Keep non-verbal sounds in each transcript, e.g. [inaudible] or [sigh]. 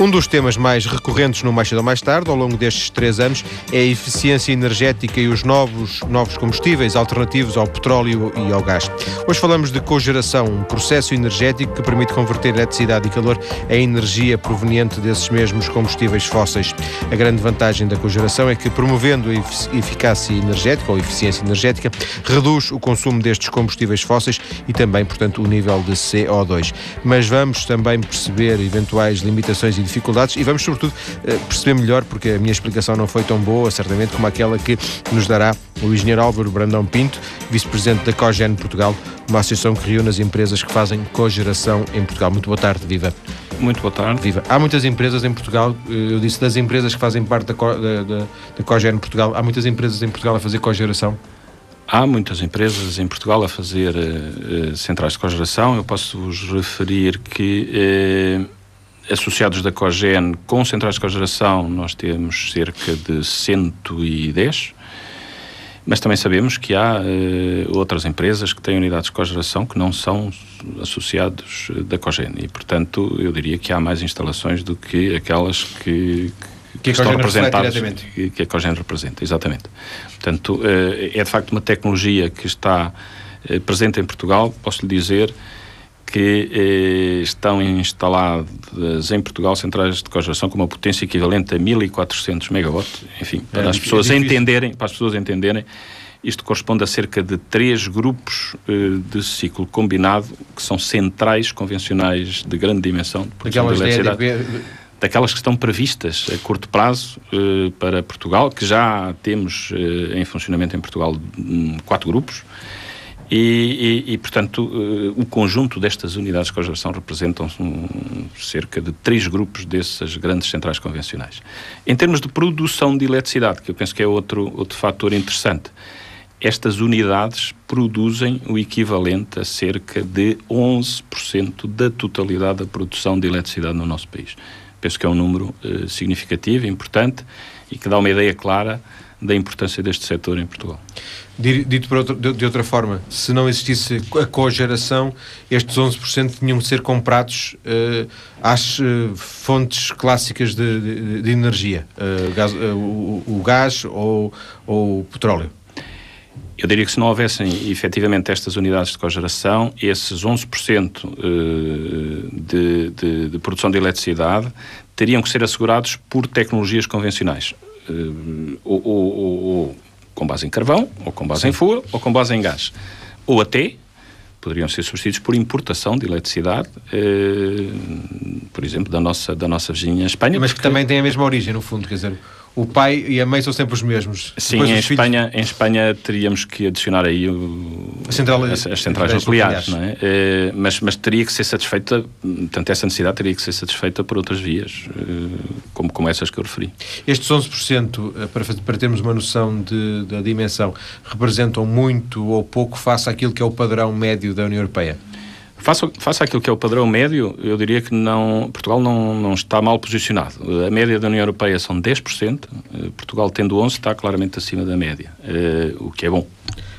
Um dos temas mais recorrentes no Mais Cedo ou Mais Tarde, ao longo destes três anos, é a eficiência energética e os novos, novos combustíveis alternativos ao petróleo e ao gás. Hoje falamos de cogeração, um processo energético que permite converter eletricidade e calor em energia proveniente desses mesmos combustíveis fósseis. A grande vantagem da cogeração é que, promovendo a eficácia energética ou eficiência energética, reduz o consumo destes combustíveis fósseis e também, portanto, o nível de CO2. Mas vamos também perceber eventuais limitações e dificuldades e vamos, sobretudo, eh, perceber melhor, porque a minha explicação não foi tão boa, certamente, como aquela que nos dará o engenheiro Álvaro Brandão Pinto, vice-presidente da Cogen Portugal, uma associação que reúne as empresas que fazem cogeração em Portugal. Muito boa tarde, viva. Muito boa tarde. Viva. Há muitas empresas em Portugal, eh, eu disse das empresas que fazem parte da, da, da, da Cogen Portugal, há muitas empresas em Portugal a fazer cogeração? Há muitas empresas em Portugal a fazer uh, centrais de cogeração. Eu posso vos referir que uh, associados da COGEN com centrais de cogeração nós temos cerca de 110, mas também sabemos que há uh, outras empresas que têm unidades de cogeração que não são associados da COGEN e, portanto, eu diria que há mais instalações do que aquelas que, que, que estão representadas que, que a COGEN representa, exatamente. Portanto, uh, é de facto uma tecnologia que está uh, presente em Portugal, posso lhe dizer que eh, estão instaladas em Portugal centrais de cogeração com uma potência equivalente a 1400 megawatts, enfim, para é, as pessoas é entenderem, para as pessoas entenderem, isto corresponde a cerca de três grupos eh, de ciclo combinado que são centrais convencionais de grande dimensão de produção de eletricidade. daquelas que estão previstas a curto prazo eh, para Portugal, que já temos eh, em funcionamento em Portugal hum, quatro grupos, e, e, e, portanto, uh, o conjunto destas unidades de cogeração representam um, cerca de três grupos dessas grandes centrais convencionais. Em termos de produção de eletricidade, que eu penso que é outro, outro fator interessante, estas unidades produzem o equivalente a cerca de 11% da totalidade da produção de eletricidade no nosso país. Penso que é um número uh, significativo, importante e que dá uma ideia clara da importância deste setor em Portugal. Dito de outra forma, se não existisse a cogeração, estes 11% tinham de ser comprados uh, às uh, fontes clássicas de, de, de energia, uh, gás, o, o, gás ou, ou o petróleo. Eu diria que se não houvessem efetivamente estas unidades de cogeração, esses 11% de, de, de produção de eletricidade teriam que ser assegurados por tecnologias convencionais. ou, ou, ou com base em carvão, ou com base Sim. em fogo, ou com base em gás. Ou até poderiam ser substituídos por importação de eletricidade, eh, por exemplo, da nossa, da nossa vizinha Espanha. Mas que também tem a mesma origem, no fundo, quer dizer, o pai e a mãe são sempre os mesmos. Sim, em Espanha, filhos... em Espanha teríamos que adicionar aí o, central, as, as, centrais nucleares, não é? é? mas, mas teria que ser satisfeita, portanto, essa necessidade teria que ser satisfeita por outras vias, eh, como, como essas que eu referi. Estes 11%, eh, para, para termos uma noção de, da dimensão, representam muito ou pouco face àquilo que é o padrão médio da União Europeia? Faça, aquilo que é o padrão médio, eu diria que não, Portugal não, não está mal posicionado. A média da União Europeia são 10%, eh, Portugal tendo 11% está claramente acima da média, eh, o que é bom.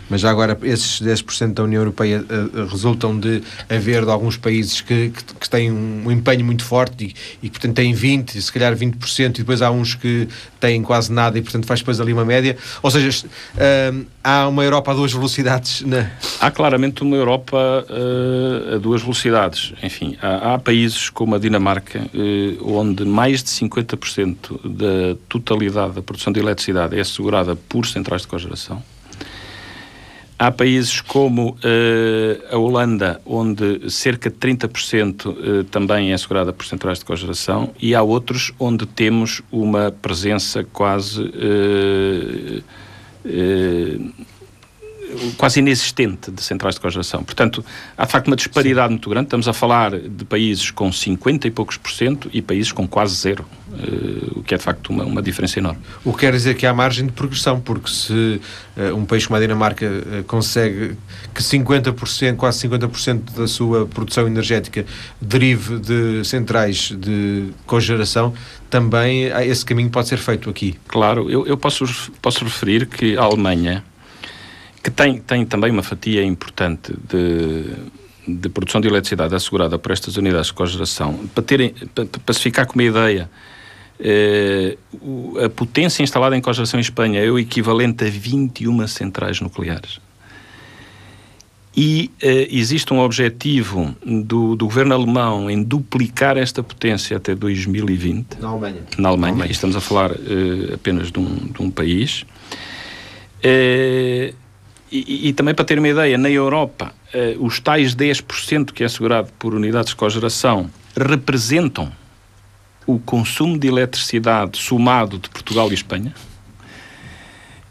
Mas já agora, esses 10% da União Europeia uh, resultam de haver de alguns países que, que, que têm um empenho muito forte e, e, portanto, têm 20%, se calhar 20%, e depois há uns que têm quase nada e, portanto, faz depois ali uma média. Ou seja, uh, há uma Europa a duas velocidades? [laughs] Na... Há claramente uma Europa uh, a duas velocidades. Enfim, há, há países como a Dinamarca, onde mais de 50% da totalidade da produção de eletricidade é assegurada por centrais de cogeração. Há países como uh, a Holanda, onde cerca de 30% uh, eh, também é assegurada por centrais de cogeração, e há outros onde temos uma presença quase. Uh, quase inexistente de centrais de cogeração. Portanto, há de facto uma disparidade Sim. muito grande. Estamos a falar de países com 50 e poucos por cento e países com quase zero, o que é de facto uma, uma diferença enorme. O que quer dizer que há margem de progressão, porque se uh, um país como a Dinamarca uh, consegue que 50%, quase 50% da sua produção energética derive de centrais de cogeração, também esse caminho pode ser feito aqui. Claro, eu, eu posso, posso referir que a Alemanha que tem, tem também uma fatia importante de, de produção de eletricidade assegurada por estas unidades de cogeração, para, terem, para, para se ficar com uma ideia, eh, a potência instalada em cogeração em Espanha é o equivalente a 21 centrais nucleares. E eh, existe um objetivo do, do, governo alemão em duplicar esta potência até 2020. Na Alemanha. Na Alemanha. Na Alemanha. Estamos a falar eh, apenas de um, de um país. E, e, também para ter uma ideia, na Europa, os tais 10% que é assegurado por unidades de cogeração representam o consumo de eletricidade somado de Portugal e Espanha.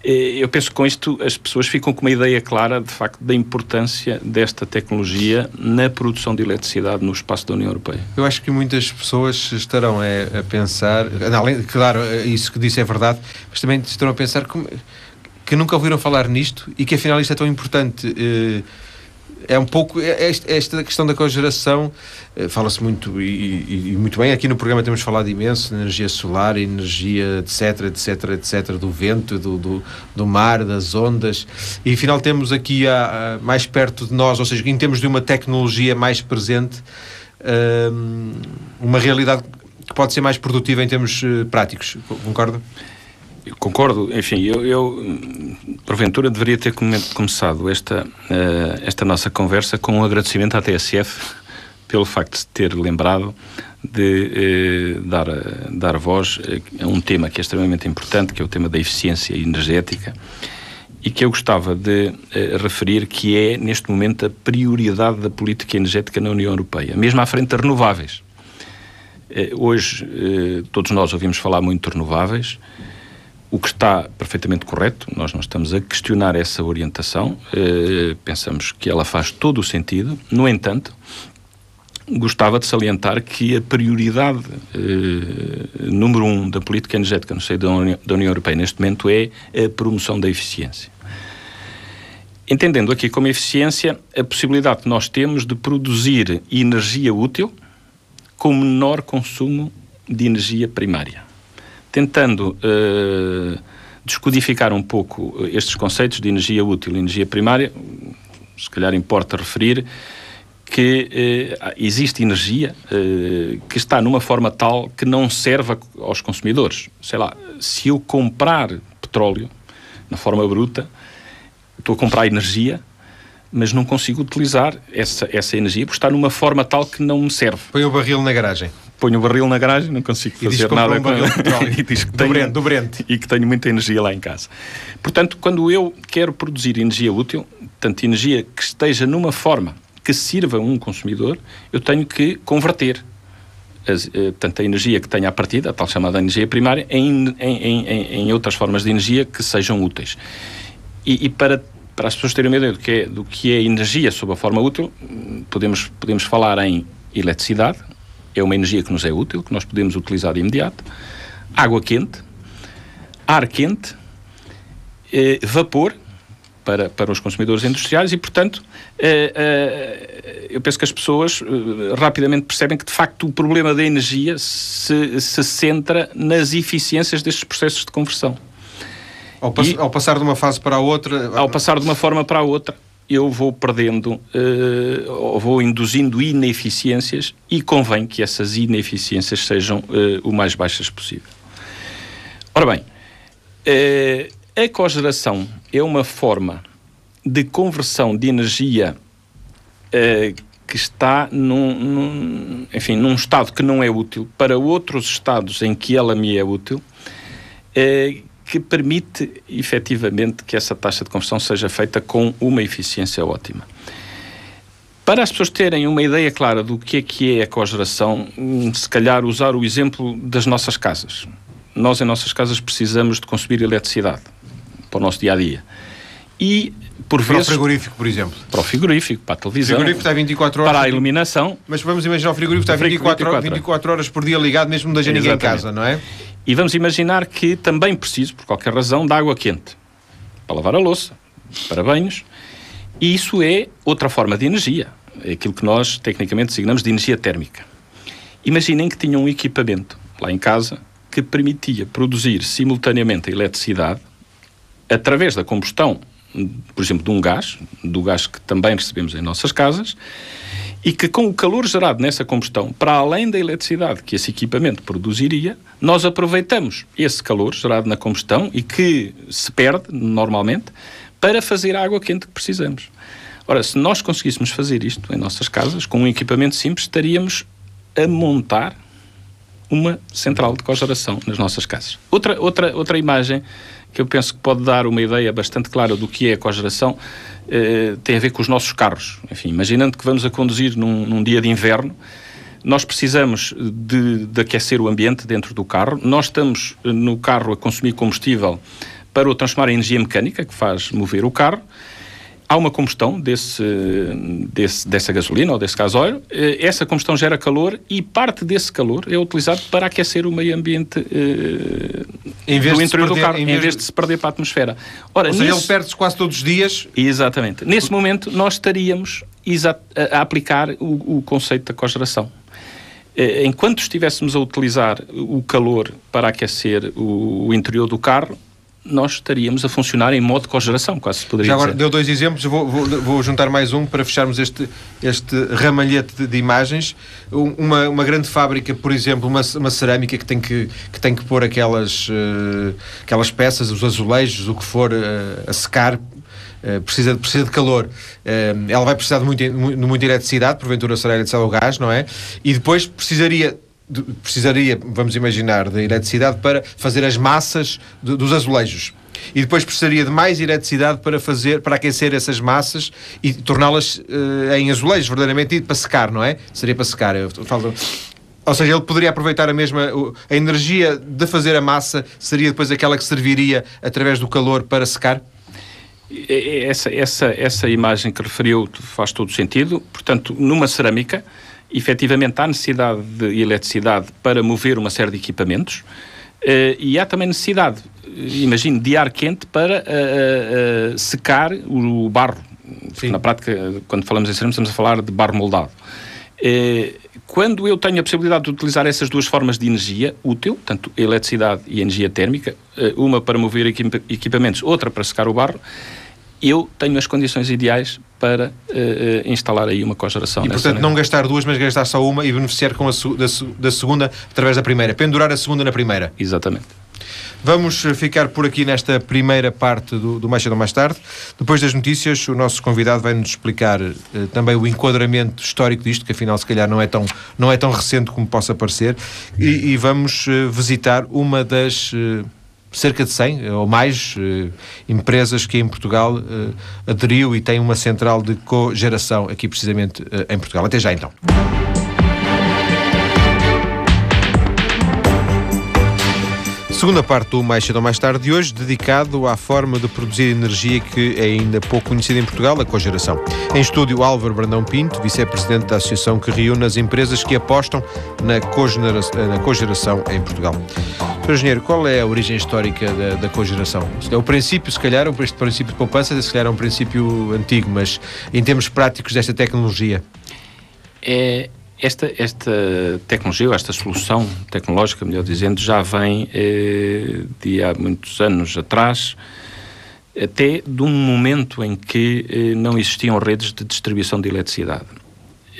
Eu penso que com isto as pessoas ficam com uma ideia clara, de facto, da importância desta tecnologia na produção de eletricidade no espaço da União Europeia. Eu acho que muitas pessoas estarão a, a pensar, além, claro, isso que disse é verdade, mas também estarão a pensar como, que nunca ouviram falar nisto e que afinal isto é tão importante. Eh, é um pouco é, é esta questão da cogeração eh, fala-se muito e, e, muito bem. Aqui no programa temos falado imenso de energia solar energia etc etc etc do vento do, do, do mar das ondas. E afinal temos aqui a, a, mais perto de nós ou seja em termos de uma tecnologia mais presente um, uma realidade que pode ser mais produtiva em termos uh, práticos. Concorda concordo, enfim, eu, eu, porventura deveria ter come começado esta, uh, esta nossa conversa com um agradecimento à TSF pelo facto de ter lembrado de uh, dar, dar voz a um tema que é extremamente importante, que é o tema da eficiência energética, e que eu gostava de uh, referir que é, neste momento, a prioridade da política energética na União Europeia, mesmo à frente das renováveis. hoje, todos nós ouvimos falar muito de renováveis, o que está perfeitamente correto, nós não estamos a questionar essa orientação, eh, pensamos que ela faz todo o sentido, no entanto, gostava de salientar que a prioridade eh, número um da política energética no seio da da União Europeia neste momento é a promoção da eficiência. Entendendo aqui como eficiência a possibilidade que nós temos de produzir energia útil com menor consumo de energia primária tentando uh, descodificar um pouco estes conceitos de energia útil e energia primária, se calhar importa referir que uh, existe energia que está numa forma tal que não serve aos consumidores. Sei lá, se eu comprar petróleo na forma bruta, estou a comprar energia, mas não consigo utilizar essa, essa energia porque está numa forma tal que não me serve. Põe o barril na garagem ponho o barril na garagem, não consigo fazer nada um ele. [laughs] e diz que tenho, Brente, do Brente. E que tenho muita energia lá em casa. Portanto, quando eu quero produzir energia útil, tanto energia que esteja numa forma que sirva um consumidor, eu tenho que converter as, eh, tanto a energia que tenha a partida, a tal chamada energia primária, em, em, em, em outras formas de energia que sejam úteis. E, e, para, para as pessoas terem uma ideia do que, é, do que é energia sob a forma útil, podemos, podemos falar em eletricidade, é uma energia que nos é útil, que nós podemos utilizar de imediato. Água quente, ar quente, eh, vapor para, para os consumidores industriais e, portanto, eh, eh, eu penso que as pessoas eh, rapidamente percebem que, de facto, o problema da energia se, se centra nas eficiências destes processos de conversão. Ao, pass e, ao passar de uma fase para a outra. Ao passar de uma forma para a outra, eu vou perdendo, uh, ou vou induzindo ineficiências e convém que essas ineficiências sejam uh, o mais baixas possível. Ora bem, uh, a cogeração é uma forma de conversão de energia que está num, num, enfim, num estado que não é útil para outros estados em que ela me é útil, que permite efetivamente que essa taxa de conversão seja feita com uma eficiência ótima. Para as pessoas terem uma ideia clara do que é que é a cogeração, hum, se calhar usar o exemplo das nossas casas. Nós, em nossas casas, precisamos de consumir eletricidade para o nosso dia a dia. E, por para vezes. Para o frigorífico, por exemplo. Para o frigorífico, para a televisão. O frigorífico está 24 horas. Para a iluminação. Mas vamos imaginar o frigorífico está 24, 24, 24 horas por dia ligado, mesmo não deixa ninguém em casa, não é? E vamos imaginar que também preciso, por qualquer razão, de água quente para lavar a louça, para banhos, e isso é outra forma de energia, é aquilo que nós tecnicamente designamos de energia térmica. Imaginem que tinham um equipamento lá em casa que permitia produzir simultaneamente a eletricidade através da combustão por exemplo, de um gás, do gás que também recebemos em nossas casas, e que com o calor gerado nessa combustão, para além da eletricidade que esse equipamento produziria, nós aproveitamos esse calor gerado na combustão e que se perde normalmente para fazer a água quente que precisamos. Ora, se nós conseguíssemos fazer isto em nossas casas, com um equipamento simples, estaríamos a montar uma central de cogeração nas nossas casas. Outra, outra, outra imagem que eu penso que pode dar uma ideia bastante clara do que é a cogeração eh, tem a ver com os nossos carros. Enfim, imaginando que vamos a conduzir num, num dia de inverno, nós precisamos de, de, aquecer o ambiente dentro do carro. Nós estamos eh, no carro a consumir combustível para o transformar em energia mecânica, que faz mover o carro há uma combustão desse, desse, dessa gasolina ou desse gasóleo, eh, essa combustão gera calor e parte desse calor é utilizado para aquecer o meio ambiente eh, em vez do interior perder, do carro, em vez, em vez de... se perder para a atmosfera. Ora, ou seja, ele perde-se quase todos os dias. Exatamente. Nesse momento, nós estaríamos a, a aplicar o, o conceito da cogeração eh, enquanto estivéssemos a utilizar o calor para aquecer o, interior do carro, nós estaríamos a funcionar em modo de cogeração, quase se poderia Já agora dizer. deu dois exemplos, vou, vou, vou, juntar mais um para fecharmos este, este ramalhete de, de imagens. Uma, uma grande fábrica, por exemplo, uma, uma cerâmica que tem que, que, tem que pôr aquelas, uh, aquelas peças, os azulejos, o que for, uh, a secar, Uh, precisa, precisa de calor, uh, ela vai precisar de, muito, de muita eletricidade, porventura será eletricidade ou gás, não é? E depois precisaria precisaria, vamos imaginar, de eletricidade para fazer as massas de, dos azulejos. E depois precisaria de mais eletricidade para fazer, para aquecer essas massas e torná-las uh, em azulejos, verdadeiramente, para secar, não é? Seria para secar. Eu falo, ou seja, ele poderia aproveitar a mesma. A energia de fazer a massa seria depois aquela que serviria através do calor para secar? Essa, essa, essa imagem que referiu faz todo sentido. Portanto, numa cerâmica, efetivamente há necessidade de eletricidade para mover uma série de equipamentos uh, e há também necessidade, imagino, de ar quente para uh, secar o barro. Na prática, quando falamos em cerâmica, estamos a falar de barro moldado. quando eu tenho a possibilidade de utilizar essas duas formas de energia útil, tanto eletricidade e energia térmica, uma para mover equipamentos, outra para secar o barro, eu tenho as condições ideais para uh, instalar aí uma cogeração. E, portanto, não gastar duas, mas gastar só uma e beneficiar com a da, da segunda através da primeira. Pendurar a segunda na primeira. Exatamente. Vamos eh, ficar por aqui nesta primeira parte do, do Mais Cedo Mais Tarde. Depois das notícias, o nosso convidado vai-nos explicar uh, também o enquadramento histórico disto, que afinal se calhar não é tão, não é tão recente como possa parecer, e, e vamos uh, visitar uma das cerca de 100 ou mais eh, empresas que em Portugal eh, aderiu e tem uma central de cogeração aqui precisamente eh, em Portugal. Até já então. Segunda parte do Mais Cedo ou Mais Tarde de hoje, dedicado à forma de produzir energia que é ainda pouco conhecida em Portugal, a cogeração. Em estúdio, Álvaro Brandão Pinto, vice-presidente da associação que reúne as empresas que apostam na cogeração, na cogeração em Portugal. Sr. Engenheiro, qual é a origem histórica da, da cogeração? É o princípio, se calhar, este princípio de poupança, se calhar é um princípio antigo, mas em termos práticos desta tecnologia? É, esta, esta tecnologia, ou esta solução tecnológica, melhor dizendo, já vem eh, de há muitos anos atrás, até de um momento em que eh, não existiam redes de distribuição de eletricidade.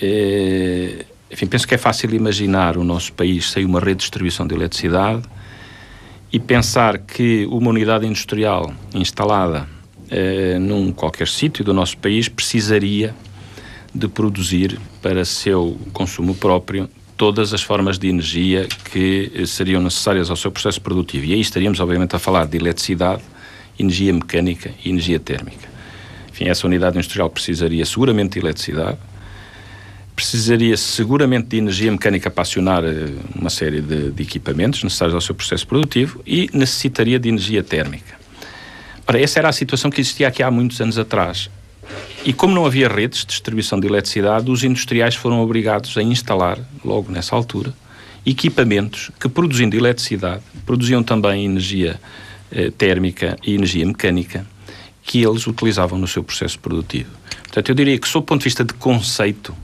Eh, enfim, penso que é fácil imaginar o nosso país sem uma rede de distribuição de eletricidade e pensar que uma unidade industrial instalada eh, num qualquer sítio do nosso país precisaria de produzir para seu consumo próprio todas as formas de energia que eh, seriam necessárias ao seu processo produtivo. E aí estaríamos, obviamente, a falar de eletricidade, energia mecânica e energia térmica. Enfim, essa unidade industrial precisaria seguramente de eletricidade, precisaria seguramente de energia mecânica para acionar eh, uma série de, de equipamentos necessários ao seu processo produtivo e necessitaria de energia térmica. Ora, essa era a situação que existia aqui há muitos anos atrás. E como não havia redes de distribuição de eletricidade, os industriais foram obrigados a instalar, logo nessa altura, equipamentos que, produzindo eletricidade, produziam também energia eh, térmica e energia mecânica, que eles utilizavam no seu processo produtivo. Portanto, eu diria que, sob o ponto de vista de conceito,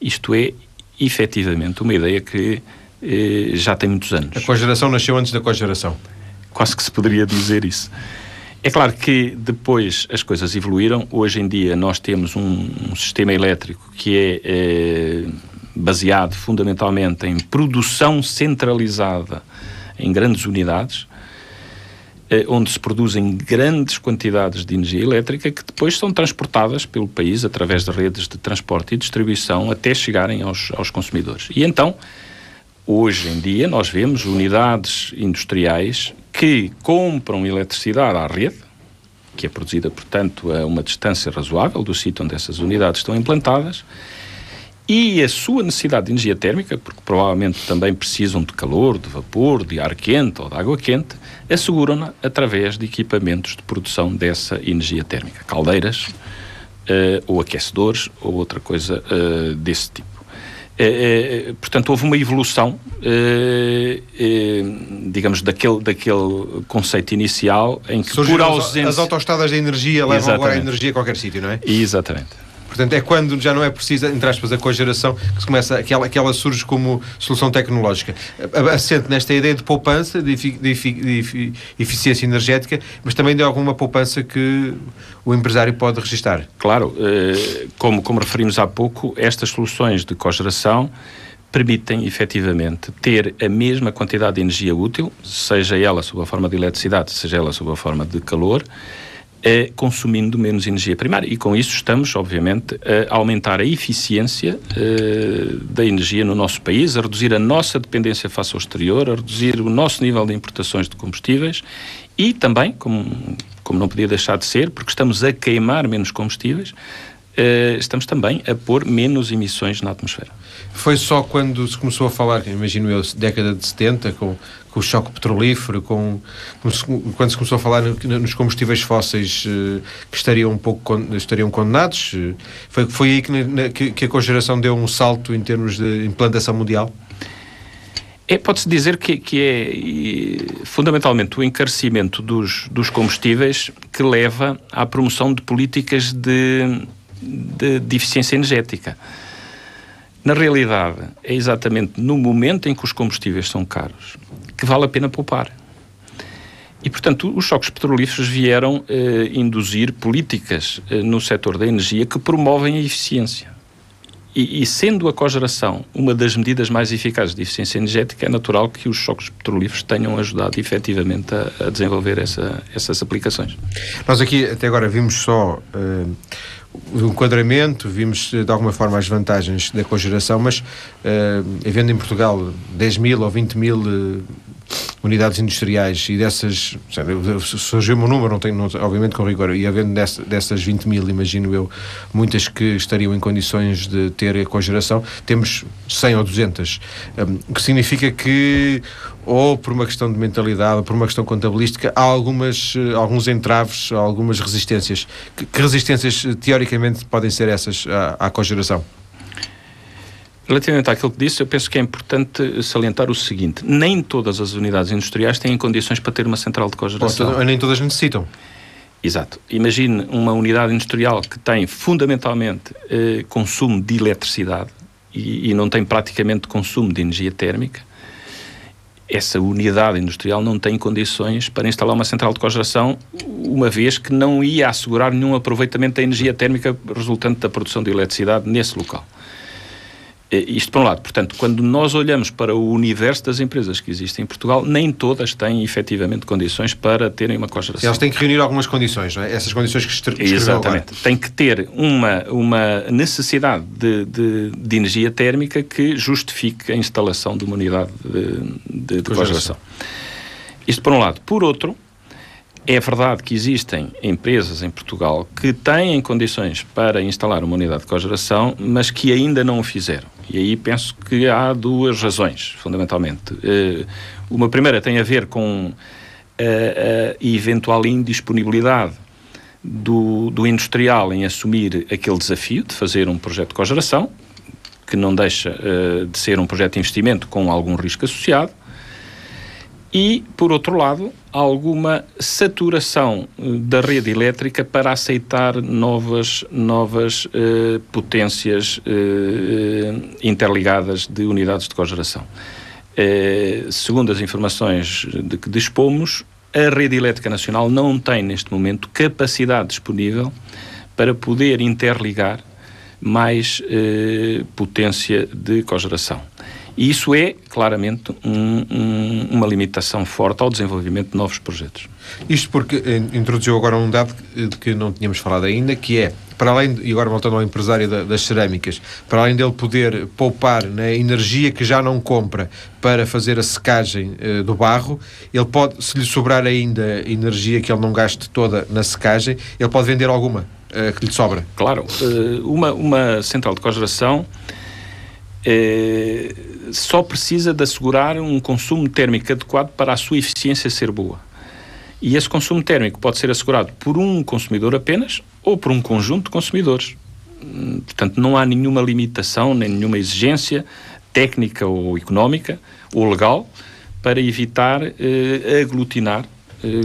isto é, efetivamente, uma ideia que eh, já tem muitos anos. A cogeração nasceu antes da cogeração. Quase que se poderia dizer isso. É claro que depois as coisas evoluíram. Hoje em dia nós temos um, um sistema elétrico que é, é, baseado fundamentalmente em produção centralizada em grandes unidades, é, onde se produzem grandes quantidades de energia elétrica que depois são transportadas pelo país através de redes de transporte e distribuição até chegarem aos, aos consumidores. E então, hoje em dia, nós vemos unidades industriais que compram eletricidade à rede, que é produzida, portanto, a uma distância razoável do sítio onde essas unidades estão implantadas, e a sua necessidade de energia térmica, porque provavelmente também precisam de calor, de vapor, de ar quente ou de água quente, asseguram-na através de equipamentos de produção dessa energia térmica, caldeiras uh, ou aquecedores ou outra coisa uh, desse tipo. É, é, portanto, houve uma evolução, é, digamos, daquele, daquele conceito inicial em que, Surgiram por ausência... As autostradas de energia levam Exatamente. agora a energia a qualquer sítio, não é? Exatamente. Portanto, é quando já não é preciso, entre aspas, a cogeração, que se começa, que ela, que ela surge como solução tecnológica. Assente nesta ideia de poupança, de, efic, de, efic, de, eficiência energética, mas também de alguma poupança que o empresário pode registar. Claro, eh, como, como referimos há pouco, estas soluções de cogeração permitem efetivamente ter a mesma quantidade de energia útil, seja ela sob a forma de eletricidade, seja ela sob a forma de calor, é consumindo menos energia primária. E com isso estamos, obviamente, a aumentar a eficiência uh, da energia no nosso país, a reduzir a nossa dependência face ao exterior, a reduzir o nosso nível de importações de combustíveis e também, como, como não podia deixar de ser, porque estamos a queimar menos combustíveis, uh, estamos também a pôr menos emissões na atmosfera. Foi só quando se começou a falar, imagino eu, década de 70, com, com o choque petrolífero, com, quando se começou a falar nos combustíveis fósseis eh, que estariam um pouco estariam condenados, eh, foi, foi aí que, que, a cogeração deu um salto em termos de implantação mundial? É, Pode-se dizer que, que é fundamentalmente o encarecimento dos, dos combustíveis que leva à promoção de políticas de, de, de eficiência energética. Na realidade, é exatamente no momento em que os combustíveis são caros que vale a pena poupar. E, portanto, os choques petrolíferos vieram eh, induzir políticas eh, no setor da energia que promovem a eficiência. E, e, sendo a cogeração uma das medidas mais eficazes de eficiência energética, é natural que os choques petrolíferos tenham ajudado efetivamente a, a desenvolver essa, essas aplicações. Nós aqui até agora vimos só uh, o enquadramento, vimos de alguma forma as vantagens da cogeração, mas uh, havendo em Portugal 10 mil ou 20 mil uh, unidades industriais e dessas, surgiu-me um número, não tenho, não, obviamente com rigor, e havendo dessa, dessas 20 mil, imagino eu, muitas que estariam em condições de ter a cogeração, temos 100 ou 200, um, o que significa que ou por uma questão de mentalidade, ou por uma questão contabilística, há algumas, eh, alguns entraves, algumas resistências. Que, que resistências, eh, teoricamente, podem ser essas à, à cogeração? Relativamente àquilo que disse, eu penso que é importante salientar o seguinte: nem todas as unidades industriais têm condições para ter uma central de cogeração. Ou, nem todas necessitam. Exato. Imagine uma unidade industrial que tem fundamentalmente eh, consumo de eletricidade e, e, não tem praticamente consumo de energia térmica. Essa unidade industrial não tem condições para instalar uma central de cogeração, uma vez que não ia assegurar nenhum aproveitamento da energia térmica resultante da produção de eletricidade nesse local. Eh, isto por um lado. Portanto, quando nós olhamos para o universo das empresas que existem em Portugal, nem todas têm efetivamente condições para terem uma cogeração. Elas têm que reunir algumas condições, não é? Essas condições que escreveu Exatamente. Agora. Tem que ter uma, uma necessidade de, de, de, energia térmica que justifique a instalação de uma unidade de, de, de cogeração. Isto por um lado. Por outro, é verdade que existem empresas em Portugal que têm condições para instalar uma unidade de cogeração, mas que ainda não o fizeram. E aí penso que há duas razões, fundamentalmente. Uh, uma primeira tem a ver com a, a eventual indisponibilidade do, do industrial em assumir aquele desafio de fazer um projeto de cogeração, que não deixa uh, de ser um projeto de investimento com algum risco associado e, por outro lado, alguma saturação eh, da rede elétrica para aceitar novas, novas eh, potências eh, interligadas de unidades de cogeração. Eh, segundo as informações de que dispomos, a rede elétrica nacional não tem neste momento capacidade disponível para poder interligar mais eh, potência de cogeração. E isso é, claramente, um, um, uma limitação forte ao desenvolvimento de novos projetos. Isto porque eh, introduziu agora um dado que, que não tínhamos falado ainda, que é, para além, e agora voltando ao empresário da, das cerâmicas, para além dele poder poupar na energia que já não compra para fazer a secagem eh, do barro, ele pode, se lhe sobrar ainda energia que ele não gaste toda na secagem, ele pode vender alguma uh, que lhe sobra. Claro, uh, uma, uma central de cogeração uh, só precisa de assegurar um consumo térmico adequado para a sua eficiência ser boa. E esse consumo térmico pode ser assegurado por um consumidor apenas ou por um conjunto de consumidores. Hum, portanto, não há nenhuma limitação, nem nenhuma exigência técnica ou económica ou legal para evitar aglutinar eh,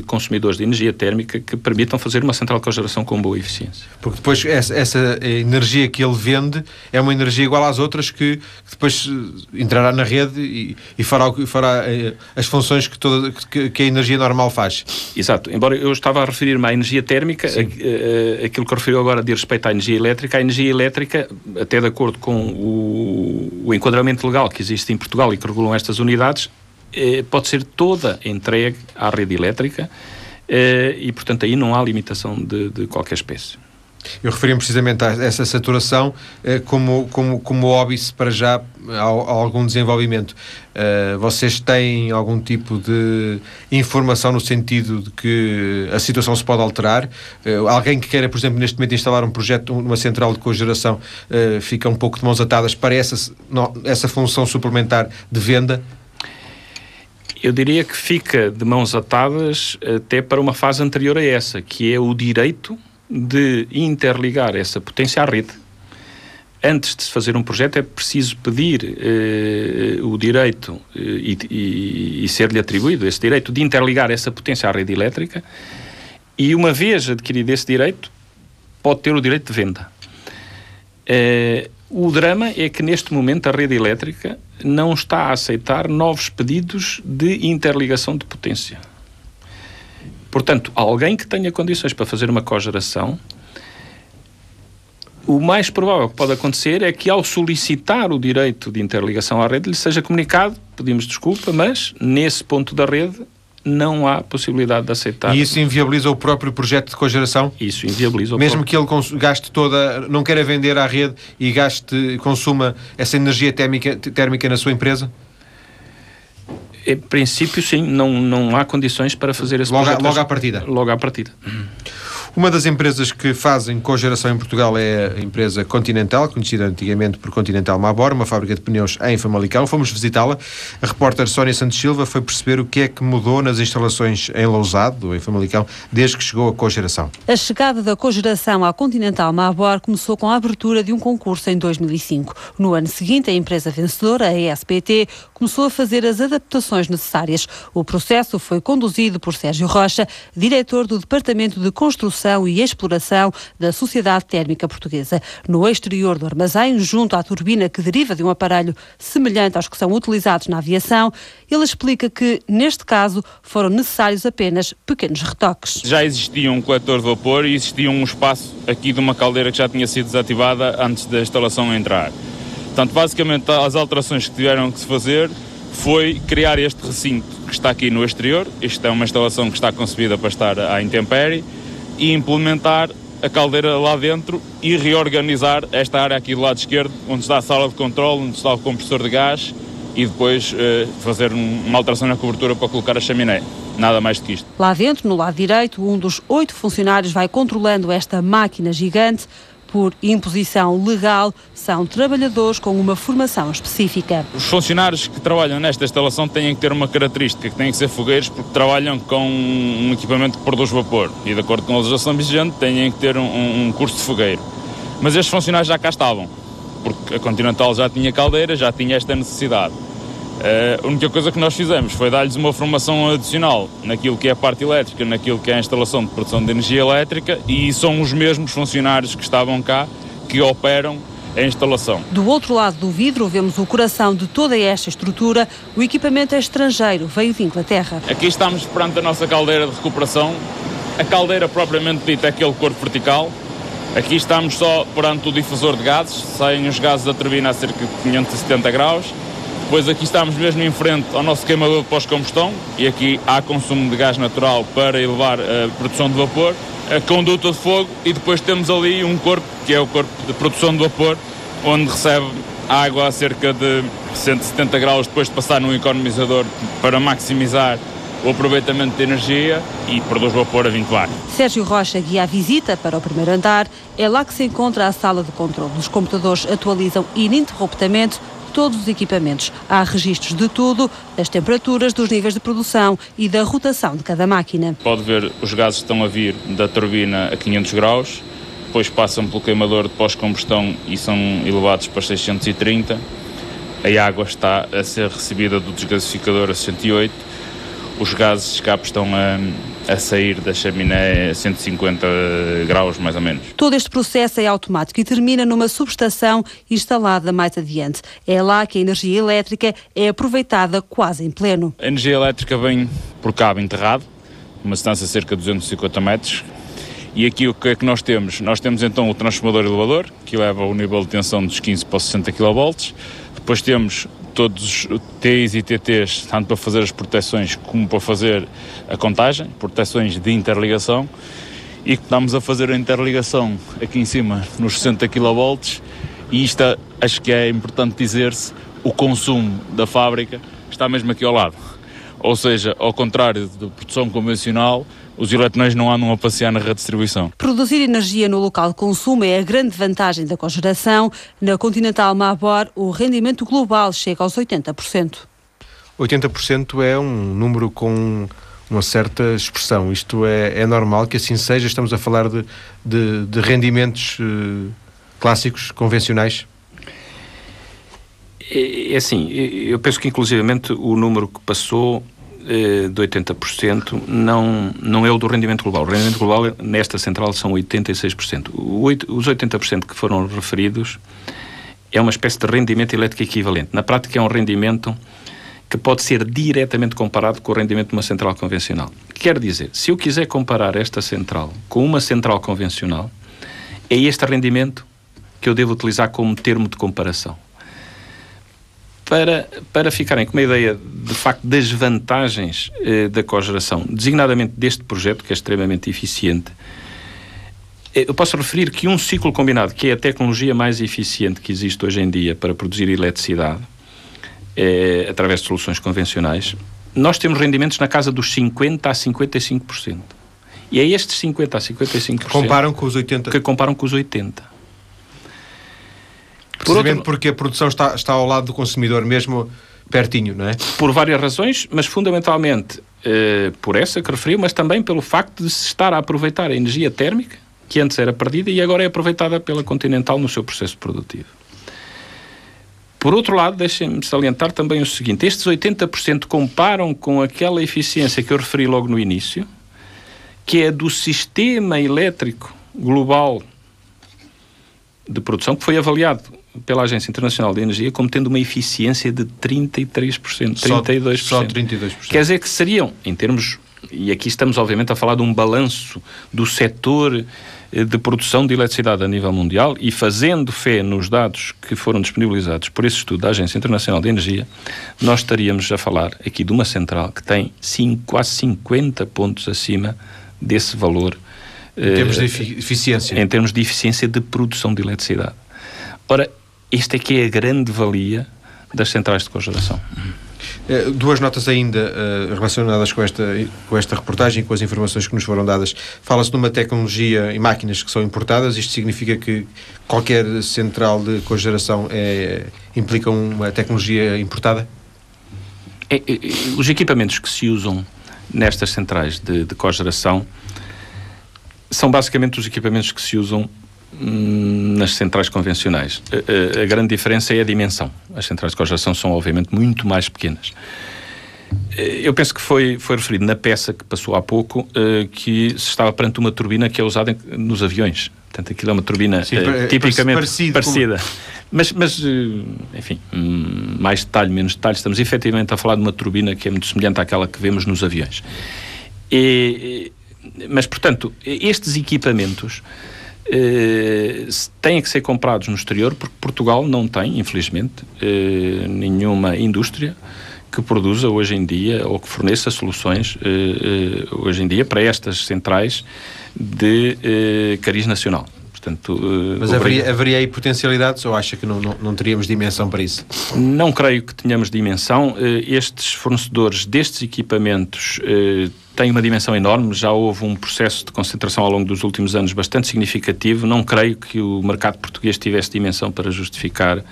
consumidores de energia térmica que permitam fazer uma central de cogeração com boa eficiência. Porque depois essa, essa, energia que ele vende é uma energia igual às outras que, que depois eh, entrará na rede e, e fará, fará eh, as funções que, toda, que, que, a energia normal faz. Exato. Embora eu estava a referir-me à energia térmica, a, a, aquilo que referiu agora de respeito à energia elétrica, a energia elétrica, até de acordo com o, o enquadramento legal que existe em Portugal e que regulam estas unidades, eh, pode ser toda entregue à rede elétrica eh, e, portanto, aí não há limitação de, de qualquer espécie. Eu referi precisamente a essa saturação eh, como, como, como óbice para já algum desenvolvimento. Uh, vocês têm algum tipo de informação no sentido de que a situação se pode alterar? Uh, alguém que queira, por exemplo, neste momento instalar um projeto, uma central de cogeração, uh, fica um pouco de mãos atadas para essa, não, essa função suplementar de venda? Eu diria que fica de mãos atadas até para uma fase anterior a essa, que é o direito de interligar essa potência à rede. Antes de se fazer um projeto é preciso pedir eh, o direito eh, e, e, e ser-lhe atribuído esse direito de interligar essa potência à rede elétrica e uma vez adquirido esse direito pode ter o direito de venda. Eh, o drama é que neste momento a rede elétrica não está a aceitar novos pedidos de interligação de potência. Portanto, alguém que tenha condições para fazer uma cogeração, o mais provável que pode acontecer é que ao solicitar o direito de interligação à rede lhe seja comunicado, pedimos desculpa, mas nesse ponto da rede não há possibilidade de aceitar. E isso inviabiliza o próprio projeto de cogeração? Isso inviabiliza o Mesmo próprio... que ele gaste toda, não queira vender à rede e gaste, consuma essa energia térmica, térmica na sua empresa? Em princípio, sim, não, não há condições para fazer esse logo, projeto. Logo à partida? Logo à partida. Uma das empresas que fazem cogeração em Portugal é a empresa Continental, conhecida antigamente por Continental Mabor, uma fábrica de pneus em Famalicão. Fomos visitá-la. A repórter Sónia Santos Silva foi perceber o que é que mudou nas instalações em Lousado, em Famalicão, desde que chegou a cogeração. A chegada da cogeração à Continental Mabor começou com a abertura de um concurso em 2005. No ano seguinte, a empresa vencedora, a ESPT, começou a fazer as adaptações necessárias. O processo foi conduzido por Sérgio Rocha, diretor do Departamento de Construção e exploração da Sociedade Térmica Portuguesa. No exterior do armazém, junto à turbina que deriva de um aparelho semelhante aos que são utilizados na aviação, ele explica que, neste caso, foram necessários apenas pequenos retoques. Já existia um coletor de vapor e existia um espaço aqui de uma caldeira que já tinha sido desativada antes da instalação entrar. Portanto, basicamente, as alterações que tiveram que se fazer foi criar este recinto que está aqui no exterior. Isto é uma instalação que está concebida para estar à intempérie e implementar a caldeira lá dentro e reorganizar esta área aqui do lado esquerdo, onde está a sala de controle, onde está o compressor de gás e depois uh, fazer um, uma alteração na cobertura para colocar a chaminé. Nada mais do que isto. Lá dentro, no lado direito, um dos oito funcionários vai controlando esta máquina gigante por imposição legal, são trabalhadores com uma formação específica. Os funcionários que trabalham nesta instalação têm que ter uma característica, que têm que ser fogueiros porque trabalham com um equipamento que produz vapor e, de acordo com a legislação vigente, têm que ter um, um curso de fogueiro. Mas estes funcionários já cá estavam, porque a Continental já tinha caldeira, já tinha esta necessidade. Uh, a única coisa que nós fizemos foi dar-lhes uma formação adicional naquilo que é a parte elétrica, naquilo que é a instalação de produção de energia elétrica e são os mesmos funcionários que estavam cá que operam a instalação. Do outro lado do vidro vemos o coração de toda esta estrutura. O equipamento é estrangeiro, veio de Inglaterra. Aqui estamos perante a nossa caldeira de recuperação. A caldeira propriamente dita é aquele corpo vertical. Aqui estamos só perante o difusor de gases, saem os gases da turbina a cerca de 570 graus. Depois aqui estamos mesmo em frente ao nosso queimador de pós-combustão e aqui há consumo de gás natural para elevar a produção de vapor, a conduta de fogo e depois temos ali um corpo, que é o corpo de produção de vapor, onde recebe água a cerca de 170 graus depois de passar num economizador para maximizar o aproveitamento de energia e produz vapor a 20 bar. Sérgio Rocha guia a visita para o primeiro andar. É lá que se encontra a sala de controle. Os computadores atualizam ininterruptamente todos os equipamentos. Há registros de tudo, das temperaturas, dos níveis de produção e da rotação de cada máquina. Pode ver os gases que estão a vir da turbina a 500 graus, depois passam pelo queimador de pós-combustão e são elevados para 630. A água está a ser recebida do desgasificador a 68. Os gases de escape estão a a sair da chaminé a 150 graus, mais ou menos. Todo este processo é automático e termina numa subestação instalada mais adiante. É lá que a energia elétrica é aproveitada quase em pleno. A energia elétrica vem por cabo enterrado, uma distância de cerca de 250 metros, e aqui o que é que nós temos? Nós temos então o transformador elevador, que leva o nível de tensão dos 15 para os 60 kV. Depois temos todos os T's e TTs, tanto para fazer as proteções como para fazer a contagem, proteções de interligação. E estamos a fazer a interligação aqui em cima nos 60 kV. E isto acho que é importante dizer-se: o consumo da fábrica está mesmo aqui ao lado. Ou seja, ao contrário da produção convencional, os eletrões não andam a passear na redistribuição. Produzir energia no local de consumo é a grande vantagem da cogeração. Na Continental Mabor, o rendimento global chega aos 80%. 80% é um número com uma certa expressão. Isto é, é normal que assim seja. Estamos a falar de, de, de rendimentos uh, clássicos, convencionais. É, é assim, eu penso que inclusivamente o número que passou eh, de 80% não, não é o do rendimento global. O rendimento global nesta central são 86%. os 80% que foram referidos é uma espécie de rendimento elétrico equivalente. Na prática é um rendimento que pode ser diretamente comparado com o rendimento de uma central convencional. Quer dizer, se eu quiser comparar esta central com uma central convencional, é este rendimento que eu devo utilizar como termo de comparação para, para ficarem com uma ideia, de facto, das vantagens eh, da cogeração, designadamente deste projeto, que é extremamente eficiente, eh, eu posso referir que um ciclo combinado, que é a tecnologia mais eficiente que existe hoje em dia para produzir eletricidade, eh, através de soluções convencionais, nós temos rendimentos na casa dos 50% a 55%. E é estes 50% a 55% que comparam com os 80%. Que comparam com os 80%. Precisamente outro... porque a produção está, está ao lado do consumidor mesmo pertinho, não é? Por várias razões, mas fundamentalmente eh, por essa que referi, mas também pelo facto de se estar a aproveitar a energia térmica, que antes era perdida e agora é aproveitada pela Continental no seu processo produtivo. Por outro lado, deixem-me salientar também o seguinte: estes 80% comparam com aquela eficiência que eu referi logo no início, que é do sistema elétrico global de produção, que foi avaliado pela Agência Internacional de Energia como tendo uma eficiência de 33%, 32%. Só, só 32%. Quer dizer que seriam, em termos, e aqui estamos obviamente a falar de um balanço do setor eh, de produção de eletricidade a nível mundial e fazendo fé nos dados que foram disponibilizados por esse estudo da Agência Internacional de Energia, nós estaríamos a falar aqui de uma central que tem cinco, quase 50 pontos acima desse valor. Em termos de eficiência. Em termos de eficiência de produção de eletricidade. Ora, esta é que é a grande valia das centrais de cogeração. Eh, duas notas ainda uh, relacionadas com esta, com esta reportagem, com as informações que nos foram dadas. Fala-se de uma tecnologia e máquinas que são importadas. Isto significa que qualquer central de cogeração é, implica uma tecnologia importada? É, é, os equipamentos que se usam nestas centrais de, de cogeração são basicamente os equipamentos que se usam nas centrais convencionais. A, a, a, grande diferença é a dimensão. As centrais de cogeração são, obviamente, muito mais pequenas. Eu penso que foi, foi referido na peça que passou há pouco uh, que se estava perante uma turbina que é usada em, nos aviões. Portanto, aquilo é uma turbina Sim, uh, tipicamente parecido parecida. Com... Mas, mas uh, enfim, um, mais detalhe, menos detalhe, estamos efetivamente a falar de uma turbina que é muito semelhante àquela que vemos nos aviões. E, mas, portanto, estes equipamentos eh, têm que ser comprados no exterior porque Portugal não tem, infelizmente, eh, nenhuma indústria que produza hoje em dia ou que forneça soluções eh, hoje em dia para estas centrais de cariz nacional. Portanto, Mas haveria, haveria aí potencialidades ou acha que não, não, não, teríamos dimensão para isso? Não creio que tenhamos dimensão. Estes fornecedores destes equipamentos tem uma dimensão enorme, já houve um processo de concentração ao longo dos últimos anos bastante significativo. Não creio que o mercado português tivesse dimensão para justificar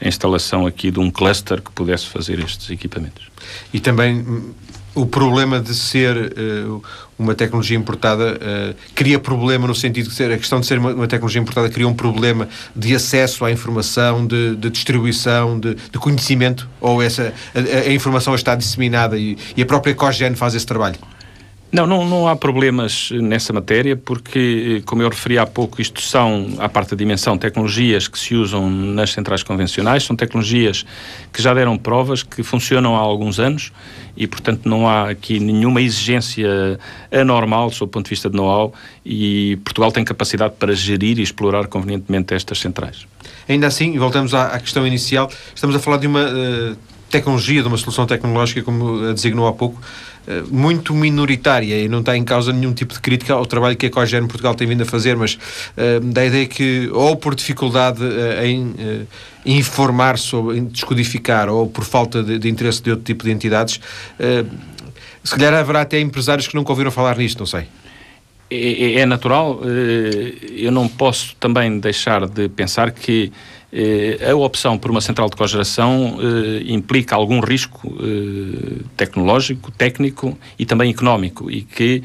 a instalação aqui de um cluster que pudesse fazer estes equipamentos. E também hum, o problema de ser uh, uma tecnologia importada uh, cria problema no sentido de ser a questão de ser uma, uma, tecnologia importada cria um problema de acesso à informação, de, de distribuição, de, de, conhecimento, ou essa a, a, informação está disseminada e, e a própria COGEN faz esse trabalho? Não, não, não há problemas nessa matéria, porque, como eu referi há pouco, isto são, à parte da dimensão, tecnologias que se usam nas centrais convencionais, são tecnologias que já deram provas, que funcionam há alguns anos e, portanto, não há aqui nenhuma exigência anormal sob o ponto de vista de know-how e Portugal tem capacidade para gerir e explorar convenientemente estas centrais. Ainda assim, voltamos à, à questão inicial, estamos a falar de uma uh, tecnologia, de uma solução tecnológica, como a designou há pouco, eh, muito minoritária e não está em causa nenhum tipo de crítica ao trabalho que a Cogen Portugal tem vindo a fazer, mas uh, da ideia que, ou por dificuldade uh, em informar sobre, em descodificar, ou por falta de, de interesse de outro tipo de entidades, se calhar haverá até empresários que nunca ouviram falar nisto, não sei. É, é natural, eu não posso também deixar de pensar que eh, a opção por uma central de cogeração eh, implica algum risco eh, tecnológico, técnico e também económico e que,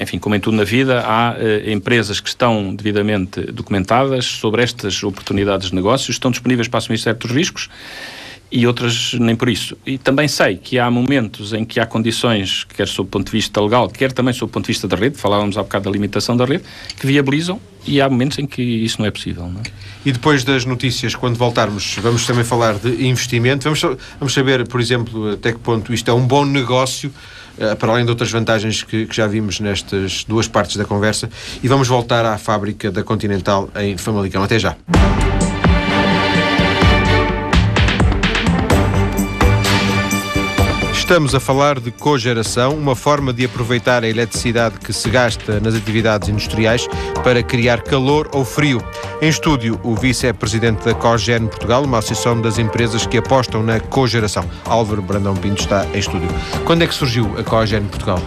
enfim, como em tudo na vida, há empresas que estão devidamente documentadas sobre estas oportunidades de negócio, estão disponíveis para assumir certos riscos e outras nem por isso. E também sei que há momentos em que há condições, quer sob o ponto de vista legal, quer também sob o ponto de vista da rede, falávamos há bocado da limitação da rede, que viabilizam e há momentos em que isso não é possível. Não é? E depois das notícias, quando voltarmos, vamos também falar de investimento. Vamos, vamos saber, por exemplo, até que ponto isto é um bom negócio eh, para além de outras vantagens que, que, já vimos nestas duas partes da conversa. E vamos voltar à fábrica da Continental em Famalicão. Até já. Estamos a falar de cogeração, uma forma de aproveitar a eletricidade que se gasta nas atividades industriais para criar calor ou frio. Em estúdio, o vice-presidente da Cogen Portugal, uma associação das empresas que apostam na cogeração. Álvaro Brandão Pinto está em estúdio. Quando é que surgiu a Cogen Portugal?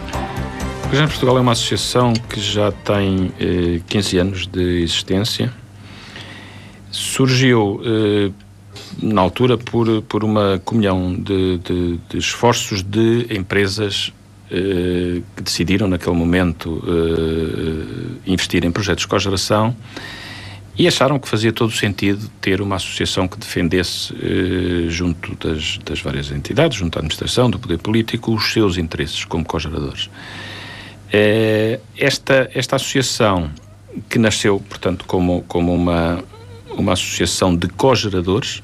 A Cogen Portugal é uma associação que já tem eh, 15 anos de existência. Surgiu eh, na altura, por, por uma comunhão de, de, de esforços de empresas eh, que decidiram, naquele momento, eh, investir em projetos de cogeração e acharam que fazia todo o sentido ter uma associação que defendesse, eh, junto das, das várias entidades, junto à administração, do poder político, os seus interesses como cogeradores. Eh, esta, esta associação, que nasceu, portanto, como, como uma, uma associação de cogeradores,